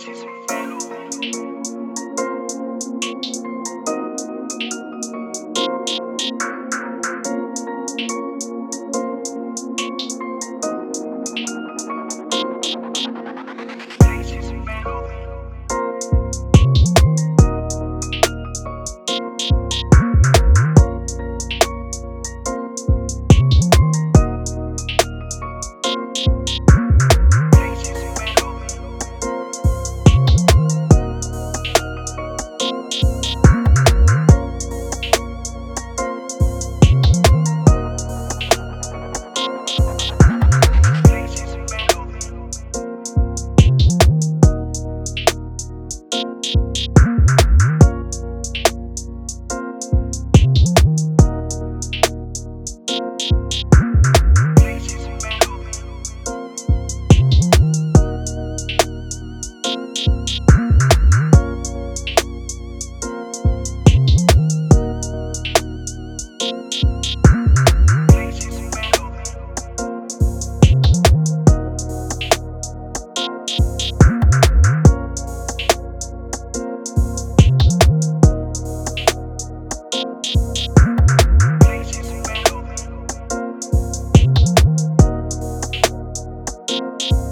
She's a. you